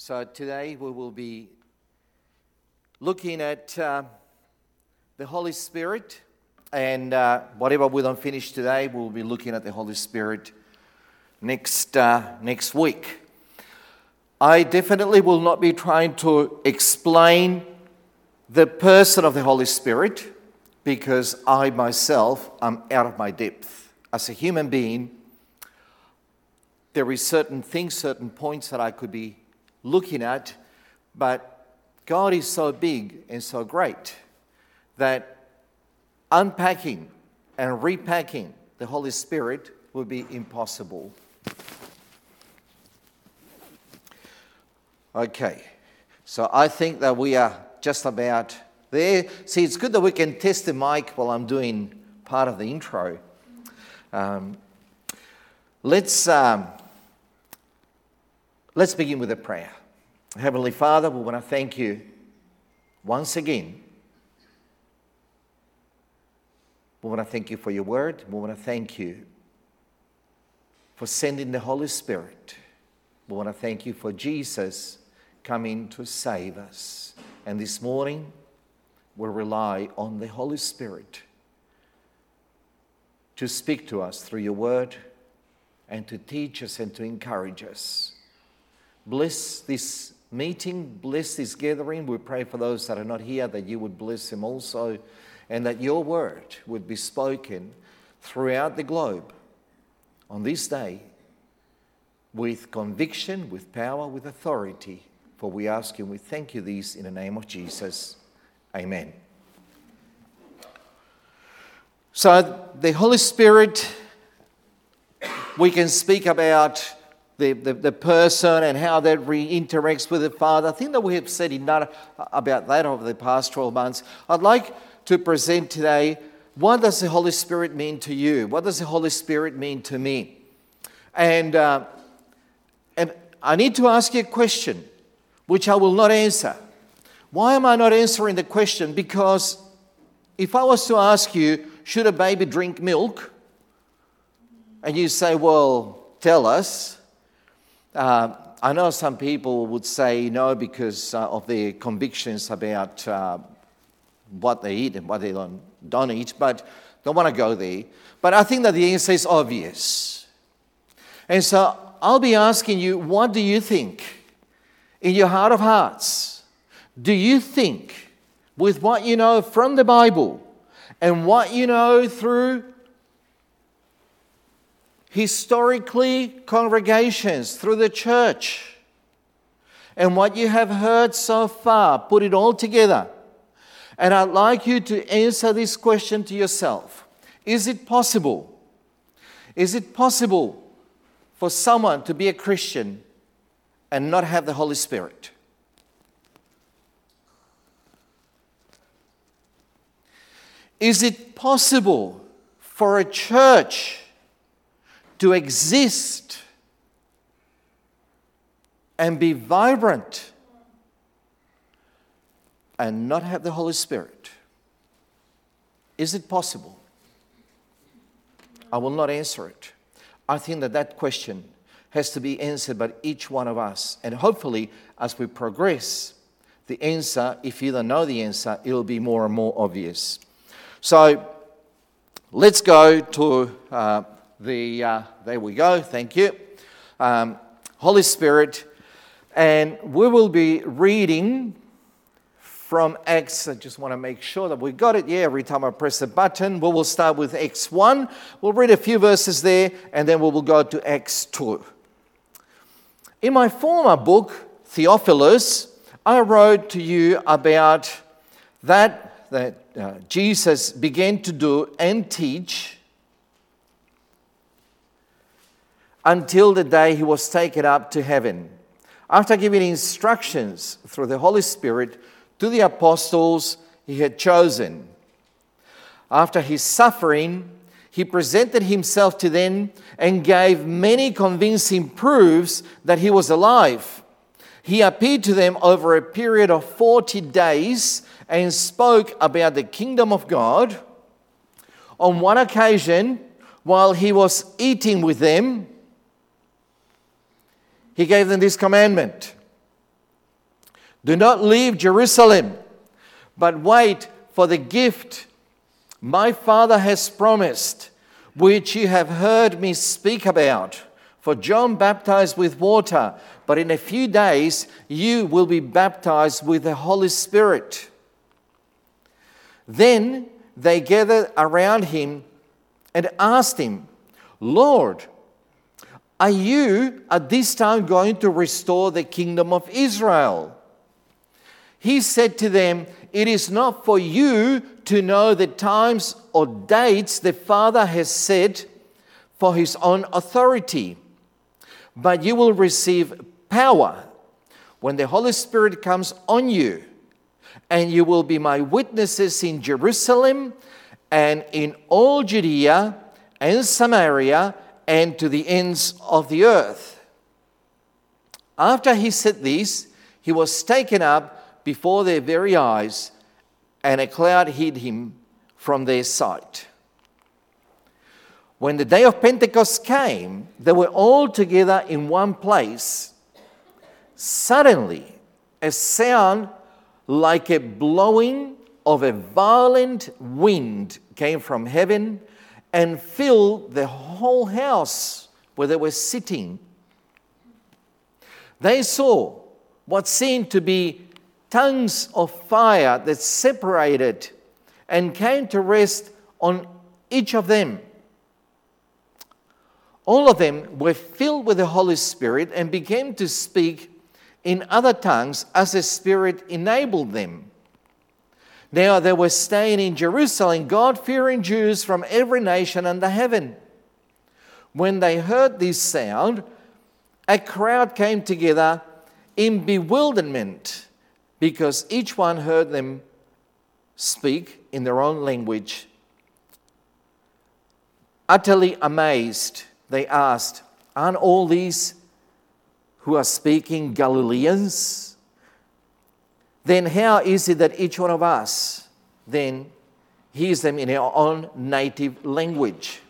So today we will be looking at uh, the Holy Spirit, and uh, whatever we don't finish today, we'll be looking at the Holy Spirit next uh, next week. I definitely will not be trying to explain the person of the Holy Spirit because I myself am out of my depth as a human being. There is certain things, certain points that I could be looking at, but God is so big and so great that unpacking and repacking the Holy Spirit would be impossible. Okay, so I think that we are just about there. See, it's good that we can test the mic while I'm doing part of the intro. Um, let's, um, let's begin with a prayer. Heavenly Father, we want to thank you once again. We want to thank you for your word. We want to thank you for sending the Holy Spirit. We want to thank you for Jesus coming to save us. And this morning, we rely on the Holy Spirit to speak to us through your word and to teach us and to encourage us. Bless this meeting, bless this gathering. We pray for those that are not here that you would bless them also, and that your word would be spoken throughout the globe on this day with conviction, with power, with authority. For we ask you and we thank you these in the name of Jesus. Amen. So, the Holy Spirit, we can speak about the, the, the, person and how that re- interacts with the Father. I think that we have said enough about that over the past 12 months. I'd like to present today what does the Holy Spirit mean to you? What does the Holy Spirit mean to me? And, uh, and I need to ask you a question, which I will not answer. Why am I not answering the question? Because if I was to ask you, should a baby drink milk? And you say, well, tell us uh, I know some people would say no because uh, of their convictions about uh, what they eat and what they don't, don't eat, but don't want to go there. But I think that the answer is obvious. And so I'll be asking you, what do you think? In your heart of hearts, do you think, with what you know from the Bible and what you know through historically congregations through the church. And what you have heard so far, put it all together. And I'd like you to answer this question to yourself Is it possible? Is it possible for someone to be a Christian and not have the Holy Spirit? Is it possible for a church to exist and be vibrant and not have the Holy Spirit? Is it possible? I will not answer it. I think that that question has to be answered by each one of us. And hopefully, as we progress, the answer, if you don't know the answer, it will be more and more obvious. So let's go to uh, the, uh, there we go, thank you. Um, Holy Spirit. And we will be reading from Acts. I just want to make sure that we got it. Yeah, every time I press the button, we will start with Acts 1. We'll read a few verses there and then we will go to Acts 2. In my former book, Theophilus, I wrote to you about that that uh, Jesus began to do and teach until the day he was taken up to heaven. After giving instructions through the Holy Spirit to the apostles he had chosen. After his suffering, he presented himself to them and gave many convincing proofs that he was alive. He appeared to them over a period of 40 days and spoke about the kingdom of God. On one occasion, while he was eating with them, he gave them this commandment Do not leave Jerusalem, but wait for the gift my Father has promised, which you have heard me speak about. For John baptized with water, but in a few days you will be baptized with the Holy Spirit. Then they gathered around him and asked him, Lord, are you at this time going to restore the kingdom of Israel? He said to them, It is not for you to know the times or dates the Father has set for his own authority, but you will receive power when the Holy Spirit comes on you, and you will be my witnesses in Jerusalem and in all Judea and Samaria and to the ends of the earth. After he said this, he was taken up before their very eyes, and a cloud hid him from their sight. When the day of Pentecost came, they were all together in one place. Suddenly, a sound like a blowing of a violent wind came from heaven and filled the whole house where they were sitting. They saw what seemed to be tongues of fire that separated and came to rest on each of them. All of them were filled with the Holy Spirit and began to speak in other tongues as the Spirit enabled them. Now they were staying in Jerusalem, God fearing Jews from every nation under heaven. When they heard this sound, a crowd came together in bewilderment because each one heard them speak in their own language. Utterly amazed, they asked, Aren't all these who are speaking Galileans? Then how is it that each one of us then hears them in our own native language?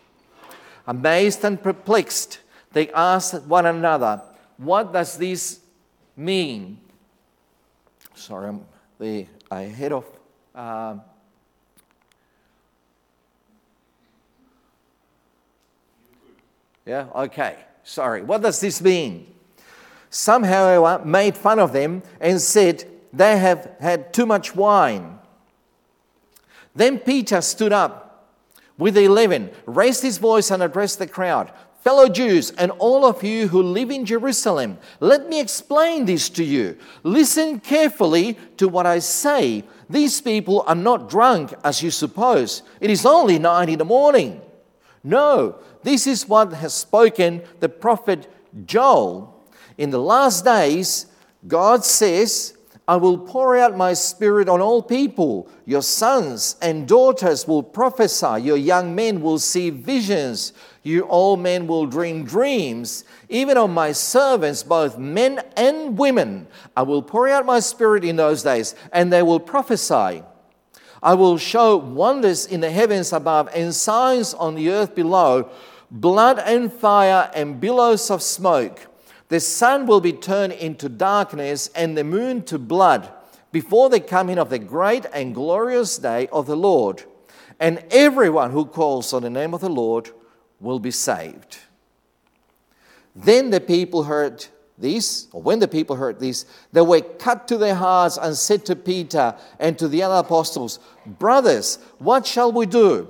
Amazed and perplexed, they asked one another, What does this mean? sorry, I'm the ahead of. Um, yeah, okay, sorry. What does this mean? Some, however, made fun of them and said they have had too much wine. Then Peter stood up with the eleven, raised his voice, and addressed the crowd Fellow Jews, and all of you who live in Jerusalem, let me explain this to you. Listen carefully to what I say. These people are not drunk as you suppose. It is only nine in the morning. No, this is what has spoken the prophet Joel. In the last days, God says, I will pour out my spirit on all people. Your sons and daughters will prophesy. Your young men will see visions. You old men will dream dreams. Even on my servants, both men and women, I will pour out my spirit in those days, and they will prophesy. I will show wonders in the heavens above and signs on the earth below blood and fire and billows of smoke. The sun will be turned into darkness and the moon to blood before the coming of the great and glorious day of the Lord. And everyone who calls on the name of the Lord will be saved. Then the people heard this, or when the people heard this, they were cut to their hearts and said to Peter and to the other apostles, Brothers, what shall we do?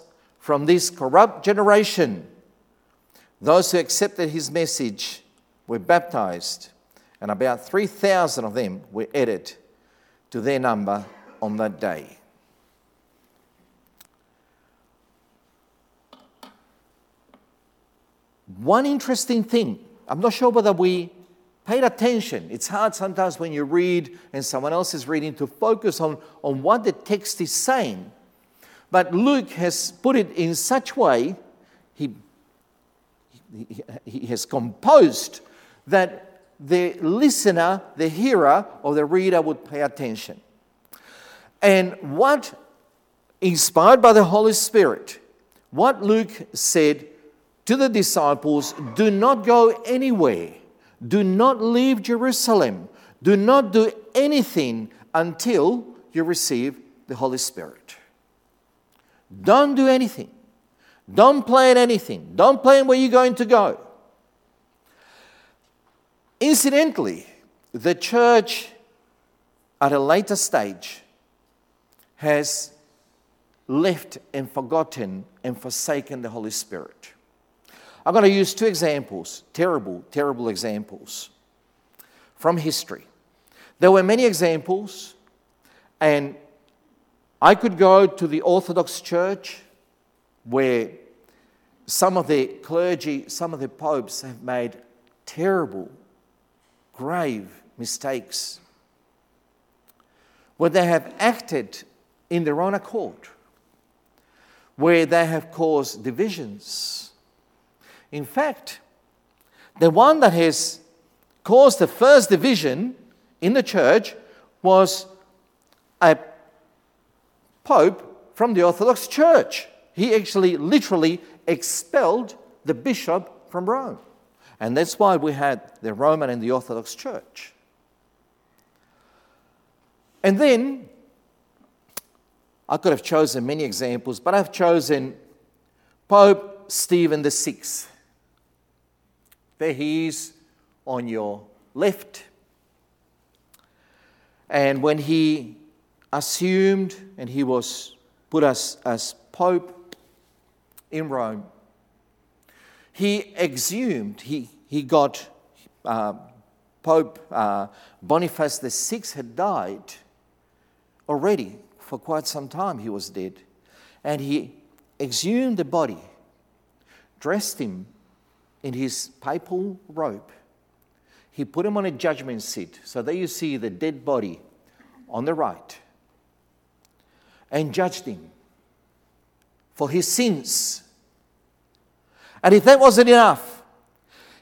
from this corrupt generation. Those who accepted his message were baptized, and about 3,000 of them were added to their number on that day. One interesting thing, I'm not sure whether we paid attention. It's hard sometimes when you read and someone else is reading to focus on, on what the text is saying. But Luke has put it in such way, he, he, he has composed that the listener, the hearer, or the reader would pay attention. And what, inspired by the Holy Spirit, what Luke said to the disciples do not go anywhere, do not leave Jerusalem, do not do anything until you receive the Holy Spirit. Don't do anything. Don't plan anything. Don't plan where you're going to go. Incidentally, the church at a later stage has left and forgotten and forsaken the Holy Spirit. I'm going to use two examples, terrible, terrible examples from history. There were many examples, and I could go to the Orthodox Church where some of the clergy, some of the popes have made terrible, grave mistakes, where they have acted in their own accord, where they have caused divisions. In fact, the one that has caused the first division in the church was a pope from the Orthodox Church. He actually literally expelled the bishop from Rome. And that's why we had the Roman and the Orthodox Church. And then, I could have chosen many examples, but I've chosen Pope Stephen VI. There he is on your left. And when he assumed and he was put as, as Pope in Rome, he exhumed, he, he got uh, Pope uh, Boniface VI had died already for quite some time, he was dead. And he exhumed the body, dressed him in his papal robe. He put him on a judgment seat. So there you see the dead body on the right and judged him for his sins. And if that wasn't enough,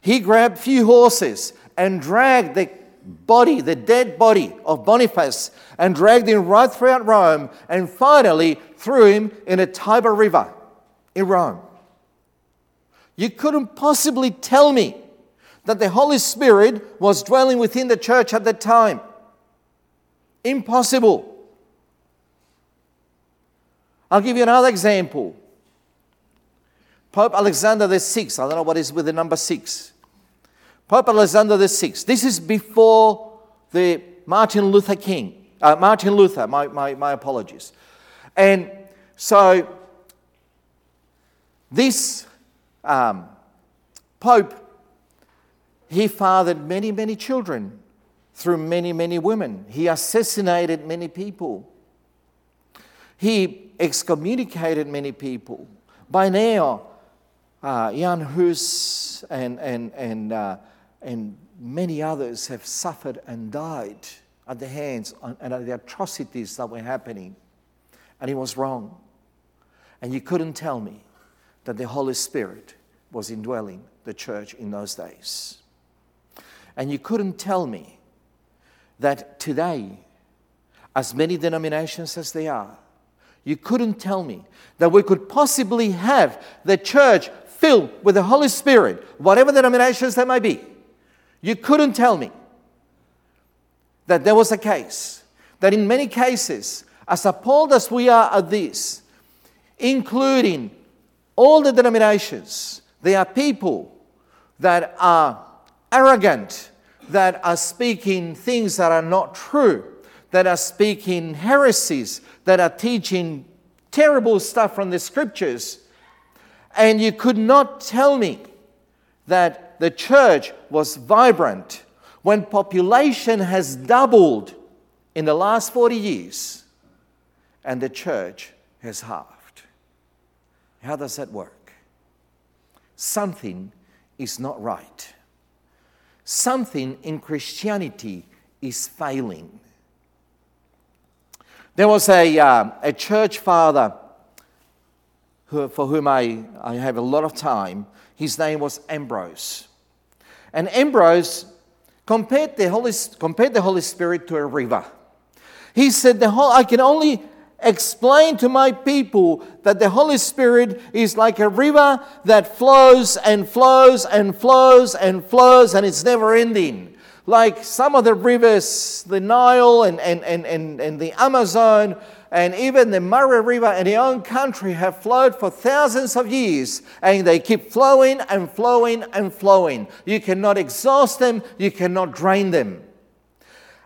he grabbed few horses and dragged the body, the dead body of Boniface, and dragged him right throughout Rome and finally threw him in a Tiber River in Rome. You couldn't possibly tell me that the Holy Spirit was dwelling within the church at that time. Impossible. I'll give you another example. Pope Alexander the Sixth. I don't know what is with the number six. Pope Alexander the Sixth. this is before the Martin Luther King, uh, Martin Luther, my, my, my apologies. And so this um, Pope, he fathered many, many children through many, many women. He assassinated many people. He excommunicated many people. By now, uh, Jan Hus and, and, and, uh, and many others have suffered and died at the hands and at the atrocities that were happening. And he was wrong. And you couldn't tell me that the Holy Spirit was indwelling the church in those days. And you couldn't tell me that today, as many denominations as they are, you couldn't tell me that we could possibly have the church filled with the Holy Spirit, whatever the denominations there may be. You couldn't tell me that there was a case, that in many cases, as appalled as we are at this, including all the denominations, there are people that are arrogant, that are speaking things that are not true, that are speaking heresies, that are teaching terrible stuff from the scriptures. And you could not tell me that the church was vibrant when population has doubled in the last 40 years and the church has halved. How does that work? Something is not right something in Christianity is failing. There was a, uh, a church father who, for whom I, I have a lot of time. His name was Ambrose. And Ambrose compared the Holy, compared the Holy Spirit to a river. He said, the whole, I can only explain to my people that the Holy Spirit is like a river that flows and flows and flows and flows and it's never ending. Like some of the rivers, the Nile and, and, and, and, and the Amazon, and even the Murray River in our own country have flowed for thousands of years and they keep flowing and flowing and flowing. You cannot exhaust them, you cannot drain them.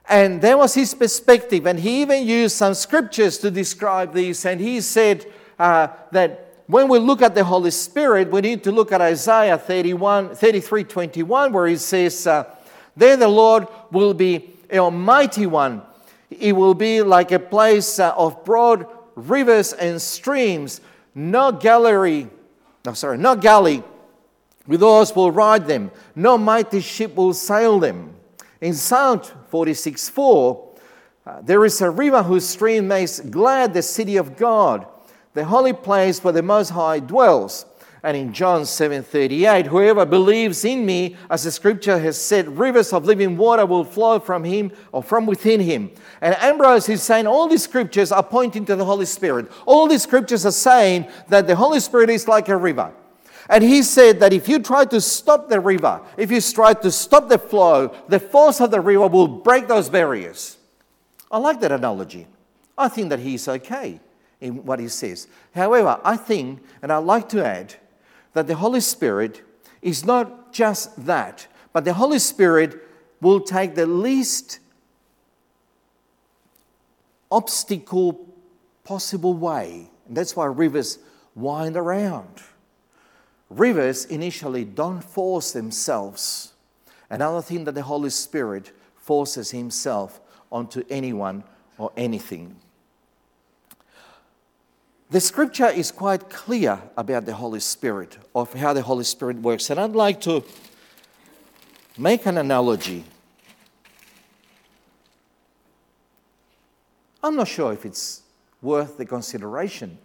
And that was his perspective. And he even used some scriptures to describe this. And he said uh, that when we look at the Holy Spirit, we need to look at Isaiah 31, 33 21, where he says, uh, There the Lord will be a almighty one. It will be like a place uh, of broad rivers and streams. No gallery, no, sorry, no galley with oars will ride them. No mighty ship will sail them. In Psalm 46 4, uh, there is a river whose stream makes glad the city of God, the holy place where the Most High dwells. And in John 7:38, whoever believes in me, as the scripture has said, rivers of living water will flow from him or from within him. And Ambrose is saying all these scriptures are pointing to the Holy Spirit. All these scriptures are saying that the Holy Spirit is like a river. And he said that if you try to stop the river, if you try to stop the flow, the force of the river will break those barriers. I like that analogy. I think that he's okay in what he says. However, I think, and I'd like to add, that the Holy Spirit is not just that, but the Holy Spirit will take the least obstacle possible way. And that's why rivers wind around. Rivers initially don't force themselves. Another thing that the Holy Spirit forces Himself onto anyone or anything. The scripture is quite clear about the Holy Spirit, of how the Holy Spirit works. And I'd like to make an analogy. I'm not sure if it's worth the consideration.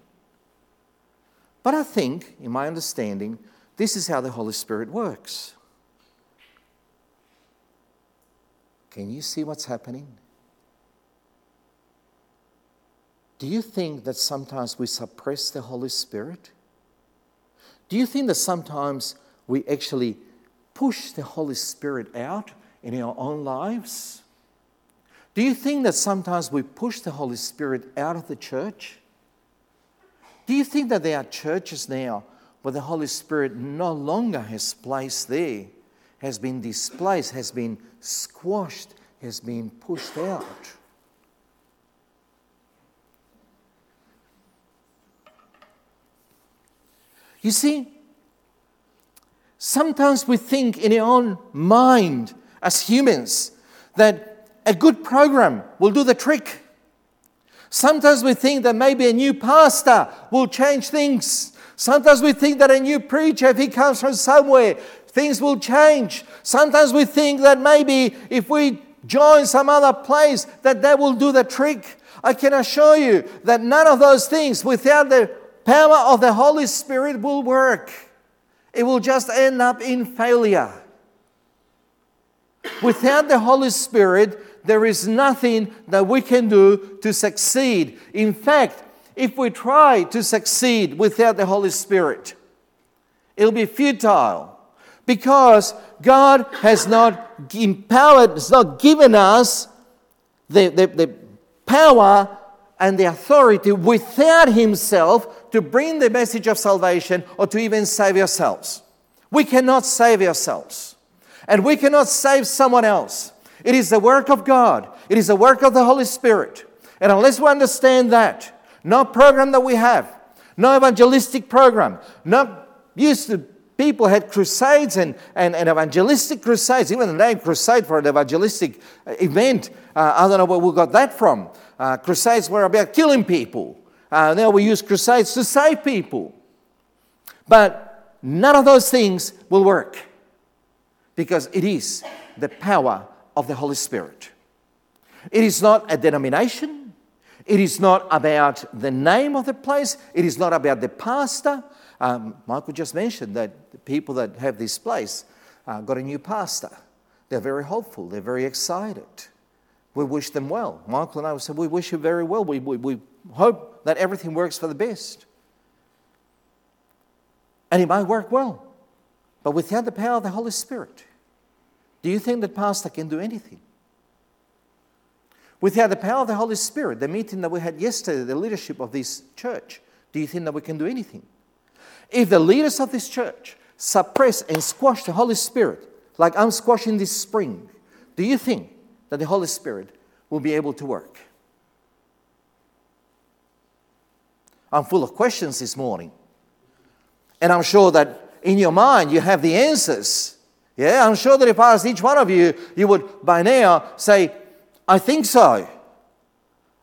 But I think, in my understanding, this is how the Holy Spirit works. Can you see what's happening? Do you think that sometimes we suppress the Holy Spirit? Do you think that sometimes we actually push the Holy Spirit out in our own lives? Do you think that sometimes we push the Holy Spirit out of the church? Do you think that there are churches now where the Holy Spirit no longer has place there, has been displaced, has been squashed, has been pushed out? You see, sometimes we think in our own mind as humans that a good program will do the trick. Sometimes we think that maybe a new pastor will change things. Sometimes we think that a new preacher, if he comes from somewhere, things will change. Sometimes we think that maybe if we join some other place, that that will do the trick. I can assure you that none of those things, without the power of the Holy Spirit, will work. It will just end up in failure. Without the Holy Spirit, there is nothing that we can do to succeed. In fact, if we try to succeed without the Holy Spirit, it'll be futile because God has not empowered, has not given us the, the, the power and the authority without Himself to bring the message of salvation or to even save ourselves. We cannot save ourselves, and we cannot save someone else. It is the work of God, it is the work of the Holy Spirit. And unless we understand that, no program that we have, no evangelistic program, no used to people had crusades and, and, and evangelistic crusades, even the name crusade for an evangelistic uh, event. Uh, I don't know where we got that from. Uh, crusades were about killing people. Uh, now we use crusades to save people. But none of those things will work because it is the power of the Holy Spirit. It is not a denomination. It is not about the name of the place. It is not about the pastor. Um, Michael just mentioned that the people that have this place uh, got a new pastor. They're very hopeful. They're very excited. We wish them well. Michael and I said, We wish you very well. We, we, we hope that everything works for the best. And it might work well. But without the power of the Holy Spirit, do you think that pastor can do anything? Without the power of the Holy Spirit, the meeting that we had yesterday, the leadership of this church, do you think that we can do anything? If the leaders of this church suppress and squash the Holy Spirit, like I'm squashing this spring, do you think that the Holy Spirit will be able to work? I'm full of questions this morning. And I'm sure that in your mind you have the answers. Yeah, I'm sure that if I asked each one of you, you would by now say, I think so.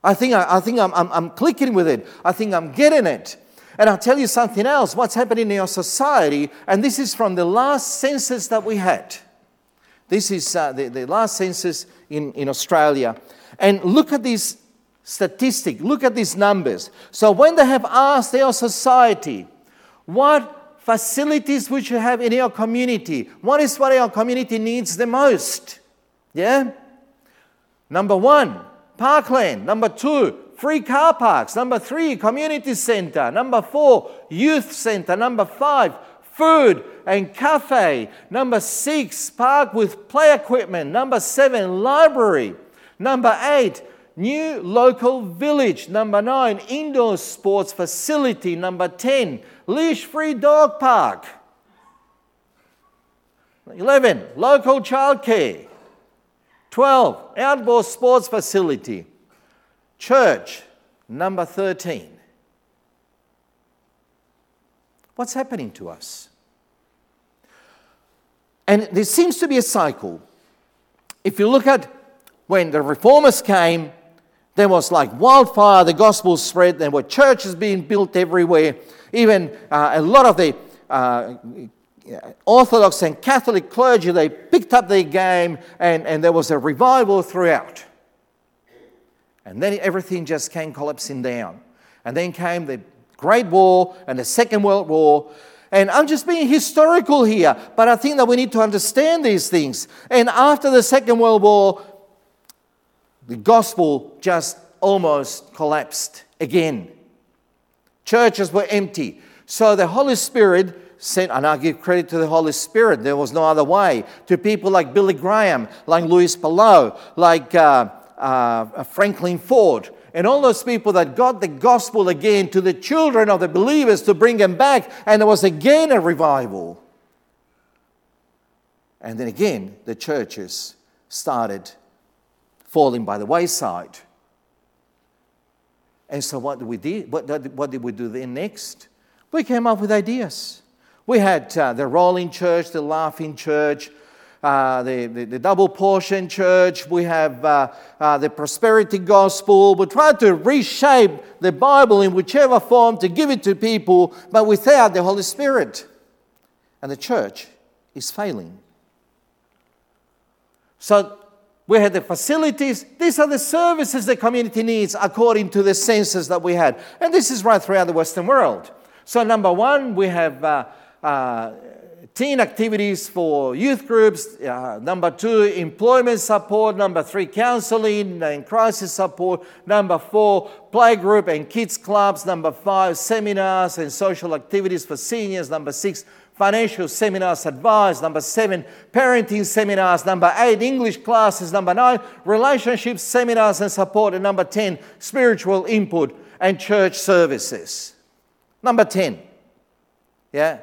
I think, I, I think I'm, I'm, I'm clicking with it. I think I'm getting it. And I'll tell you something else what's happening in our society, and this is from the last census that we had. This is uh, the, the last census in, in Australia. And look at this statistic, look at these numbers. So, when they have asked our society, what facilities we should have in our community, what is what our community needs the most? Yeah? Number one, parkland. Number two, free car parks. Number three, community center. Number four, youth center. Number five, food and cafe. Number six, park with play equipment. Number seven, library. Number eight, new local village. Number nine, indoor sports facility. Number 10, leash free dog park. 11, local childcare. 12, outdoor sports facility. Church, number 13. What's happening to us? And there seems to be a cycle. If you look at when the reformers came, there was like wildfire, the gospel spread, there were churches being built everywhere. Even uh, a lot of the uh, Orthodox and Catholic clergy, they picked up their game and, and there was a revival throughout. And then everything just came collapsing down. And then came the Great War and the Second World War. And I'm just being historical here, but I think that we need to understand these things. And after the Second World War, the gospel just almost collapsed again. Churches were empty. So the Holy Spirit sent, and I give credit to the Holy Spirit, there was no other way, to people like Billy Graham, like Luis Palau, like. Uh, uh, Franklin Ford, and all those people that got the gospel again to the children of the believers to bring them back, and there was again a revival. And then again, the churches started falling by the wayside. And so, what did we do? What, did we do then next? We came up with ideas. We had uh, the rolling church, the laughing church, uh, the, the, the, double portion church, we have uh, uh, the prosperity gospel. We try to reshape the Bible in whichever form to give it to people, but without the Holy Spirit. And the church is failing. So we had the facilities. These are the services the community needs according to the census that we had. And this is right throughout the Western world. So, number one, we have uh, uh, teen activities for youth groups. Uh, number two, employment support. Number three, counseling and crisis support. Number four, playgroup and kids clubs. Number five, seminars and social activities for seniors. Number six, financial seminars advice. Number seven, parenting seminars. Number eight, English classes. Number nine, relationship seminars and support. And number 10, spiritual input and church services. Number 10. Yeah.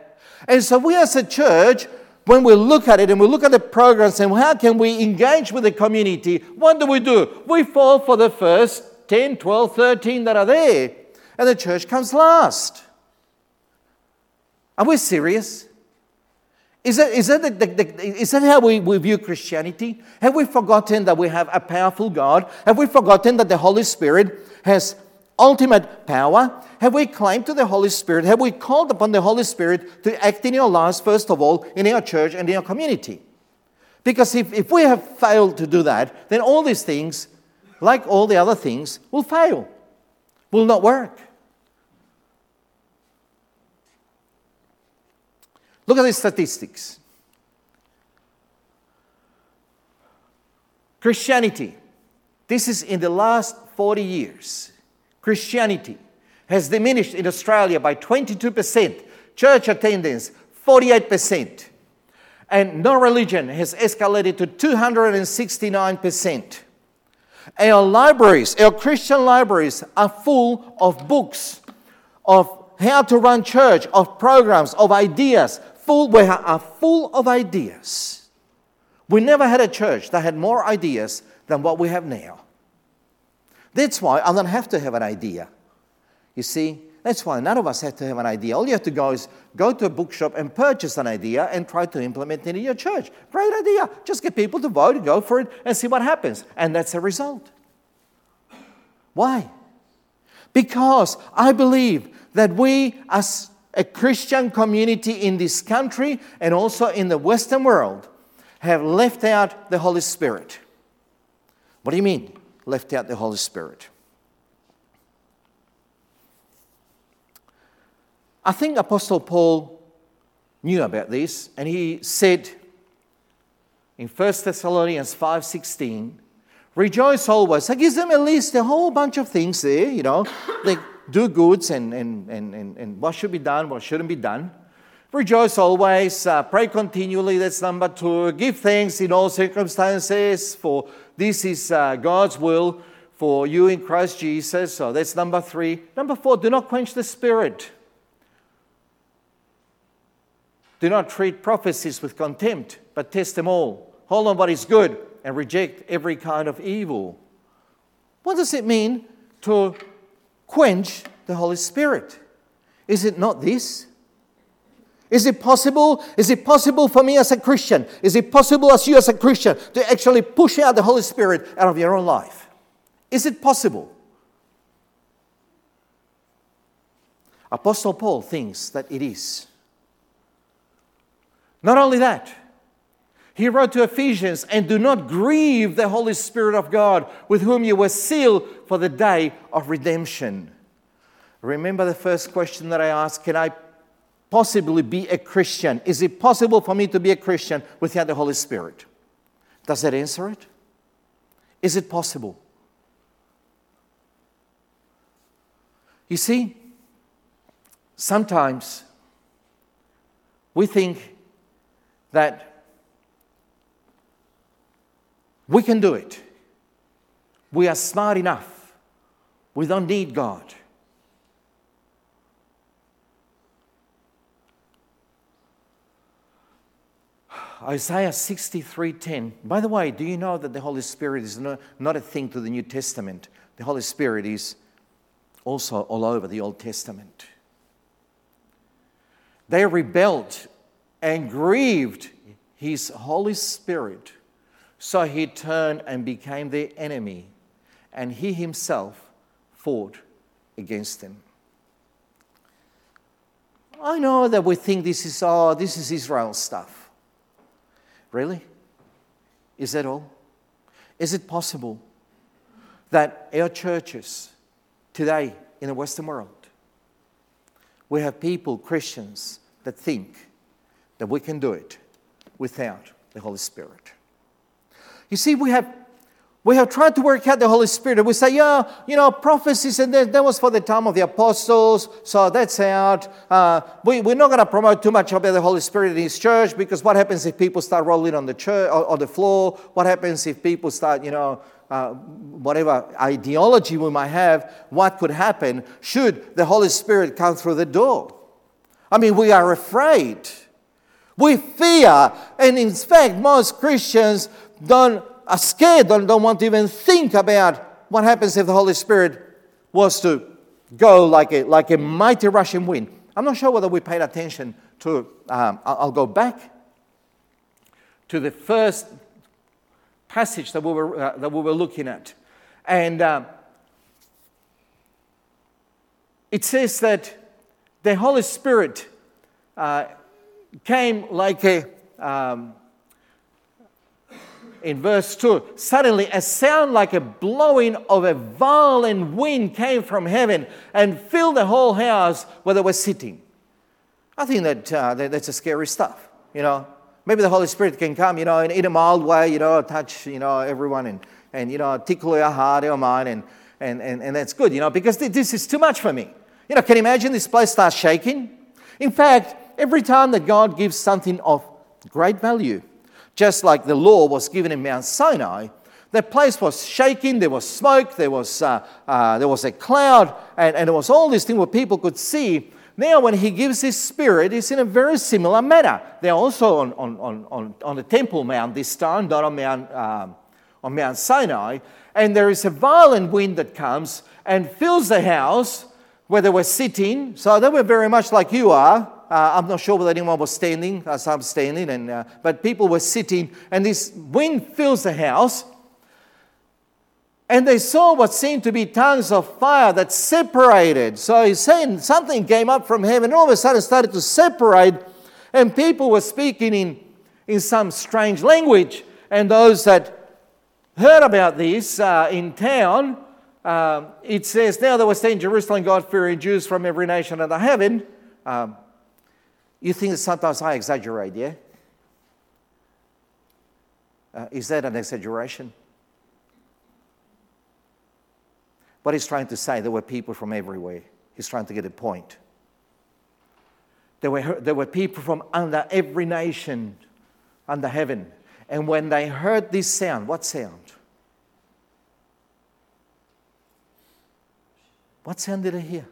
And so we as a church, when we look at it and we look at the programs and how can we engage with the community, what do we do? We fall for the first 10, 12, 13 that are there, and the church comes last. Are we serious? Is that, is that, the, the, the, is that how we, we view Christianity? Have we forgotten that we have a powerful God? Have we forgotten that the Holy Spirit has ultimate power? Have we claimed to the Holy Spirit? Have we called upon the Holy Spirit to act in our lives, first of all, in our church and in our community? Because if, if we have failed to do that, then all these things, like all the other things, will fail, will not work. Look at the statistics. Christianity, this is in the last 40 years. Christianity has diminished in Australia by 22%, church attendance 48%, and no religion has escalated to 269%. Our libraries, our Christian libraries, are full of books, of how to run church, of programs, of ideas, full, we are full of ideas. We never had a church that had more ideas than what we have now. That's why I don't have to have an idea. You see, that's why none of us have to have an idea. All you have to go is go to a bookshop and purchase an idea and try to implement it in your church. Great idea. Just get people to vote and go for it and see what happens. And that's the result. Why? Because I believe that we, as a Christian community in this country and also in the Western world have left out the Holy Spirit. What do you mean, left out the Holy Spirit? I think Apostle Paul knew about this and he said in 1 Thessalonians 5:16, rejoice always. I gives them at least a whole bunch of things there, you know, like do goods and, and, and, and, and what should be done, what shouldn't be done. Rejoice always, uh, pray continually, that's number two. Give thanks in all circumstances, for this is uh, God's will for you in Christ Jesus. So that's number three. Number four, do not quench the spirit. Do not treat prophecies with contempt, but test them all. Hold on what is good and reject every kind of evil. What does it mean to quench the Holy Spirit. Is it not this? Is it possible? Is it possible for me as a Christian? Is it possible as you as a Christian to actually push out the Holy Spirit out of your own life? Is it possible? Apostle Paul thinks that it is. Not only that, he wrote to Ephesians, and do not grieve the Holy Spirit of God, with whom you were sealed for the day of redemption. Remember the first question that I asked Can I possibly be a Christian? Is it possible for me to be a Christian without the Holy Spirit? Does that answer it? Is it possible? You see, sometimes we think that we can do it. We are smart enough. We don't need God. Isaiah 63:10. By the way, do you know that the Holy Spirit is not, not a thing to the New Testament? The Holy Spirit is also all over the Old Testament. They rebelled and grieved his Holy Spirit so he turned and became their enemy, and he himself fought against them. I know that we think this is oh, this is Israel stuff. Really? Is that all? Is it possible that our churches today in the Western world, we have people, Christians, that think that we can do it without the Holy Spirit? You see, we have we have tried to work out the Holy Spirit. We say, yeah, you know, prophecies, and that, that was for the time of the apostles, so that's out. Uh, we, we're not going to promote too much about the Holy Spirit in His church because what happens if people start rolling on the church on the floor? What happens if people start, you know, uh, whatever ideology we might have? What could happen should the Holy Spirit come through the door? I mean, we are afraid. We fear, and in fact, most Christians don't, are scared, don't, don't want to even think about what happens if the Holy Spirit was to go like a, like a mighty rushing wind. I'm not sure whether we paid attention to, um, I'll go back to the first passage that we were, uh, that we were looking at. And um, it says that the Holy Spirit uh, came like a, um, in verse 2 suddenly a sound like a blowing of a violent wind came from heaven and filled the whole house where they were sitting. I think that, uh, that that's a scary stuff, you know. Maybe the Holy Spirit can come, you know, in, in a mild way, you know, touch, you know, everyone and, and you know, tickle your heart, your mind, and, and, and, and that's good, you know, because this is too much for me. You know, can you imagine this place starts shaking? In fact, every time that God gives something of great value, just like the law was given in Mount Sinai, the place was shaking, there was smoke, there was, uh, uh, there was a cloud, and, and there was all these things where people could see. Now, when he gives his spirit, it's in a very similar manner. They're also on, on, on, on, the Temple Mount this time, not on Mount, um, on Mount Sinai. And there is a violent wind that comes and fills the house where they were sitting. So they were very much like you are. Uh, I'm not sure whether anyone was standing, as I'm standing, and, uh, but people were sitting, and this wind fills the house. And they saw what seemed to be tongues of fire that separated. So he's saying something came up from heaven, and all of a sudden started to separate, and people were speaking in, in some strange language. And those that heard about this uh, in town, um, it says, Now there were staying in Jerusalem God fearing Jews from every nation under heaven. Um, you think that sometimes I exaggerate, yeah? Uh, is that an exaggeration? What he's trying to say, there were people from everywhere. He's trying to get a point. There were, there were people from under every nation under heaven. And when they heard this sound, what sound? What sound did they hear?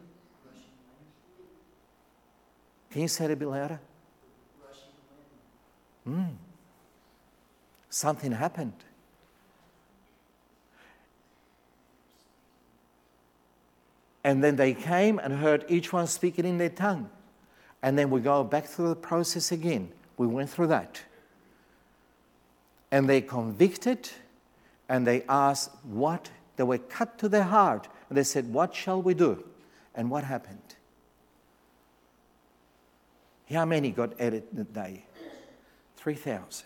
Can you say it a bit louder? Something happened. And then they came and heard each one speaking in their tongue. And then we go back through the process again. We went through that. And they convicted and they asked what, they were cut to their heart. And they said, What shall we do? And what happened? How many got added that day? 3,000.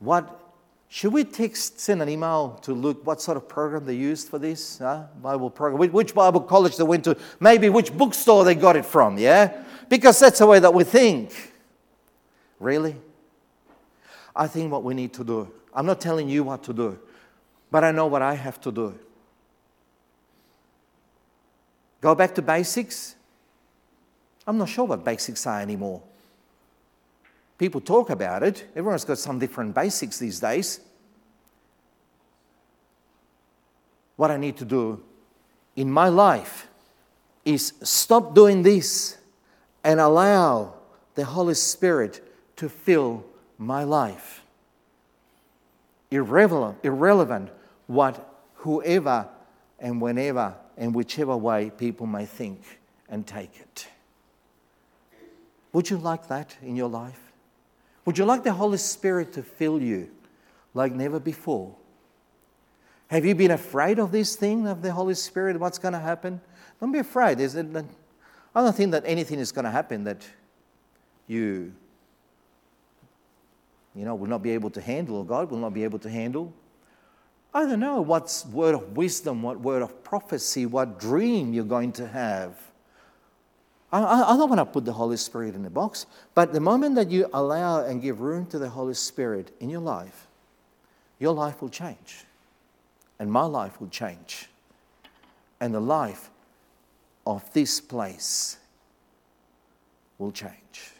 What should we text, send an email to Luke what sort of program they used for this huh? Bible program? Which Bible college they went to? Maybe which bookstore they got it from, yeah? Because that's the way that we think. Really? I think what we need to do, I'm not telling you what to do, but I know what I have to do. Go back to basics, I'm not sure what basics are anymore. People talk about it, everyone's got some different basics these days. What I need to do in my life is stop doing this and allow the Holy Spirit to fill my life. Irrelevant, irrelevant what whoever and whenever and whichever way people may think and take it. Would you like that in your life? Would you like the Holy Spirit to fill you like never before? Have you been afraid of this thing of the Holy Spirit? What's going to happen? Don't be afraid. Is it, I don't think that anything is going to happen that you, you know, will not be able to handle, or God will not be able to handle. I don't know what word of wisdom, what word of prophecy, what dream you're going to have. I, I don't want to put the Holy Spirit in a box, but the moment that you allow and give room to the Holy Spirit in your life, your life will change. And my life will change. And the life of this place will change.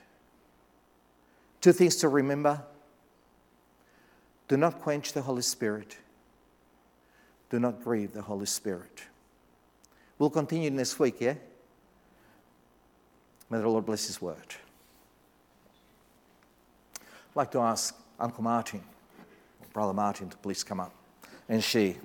Two things to remember do not quench the Holy Spirit, do not grieve the Holy Spirit. We'll continue next week, yeah? May the Lord bless His word. I'd like to ask Uncle Martin, Brother Martin, to please come up and share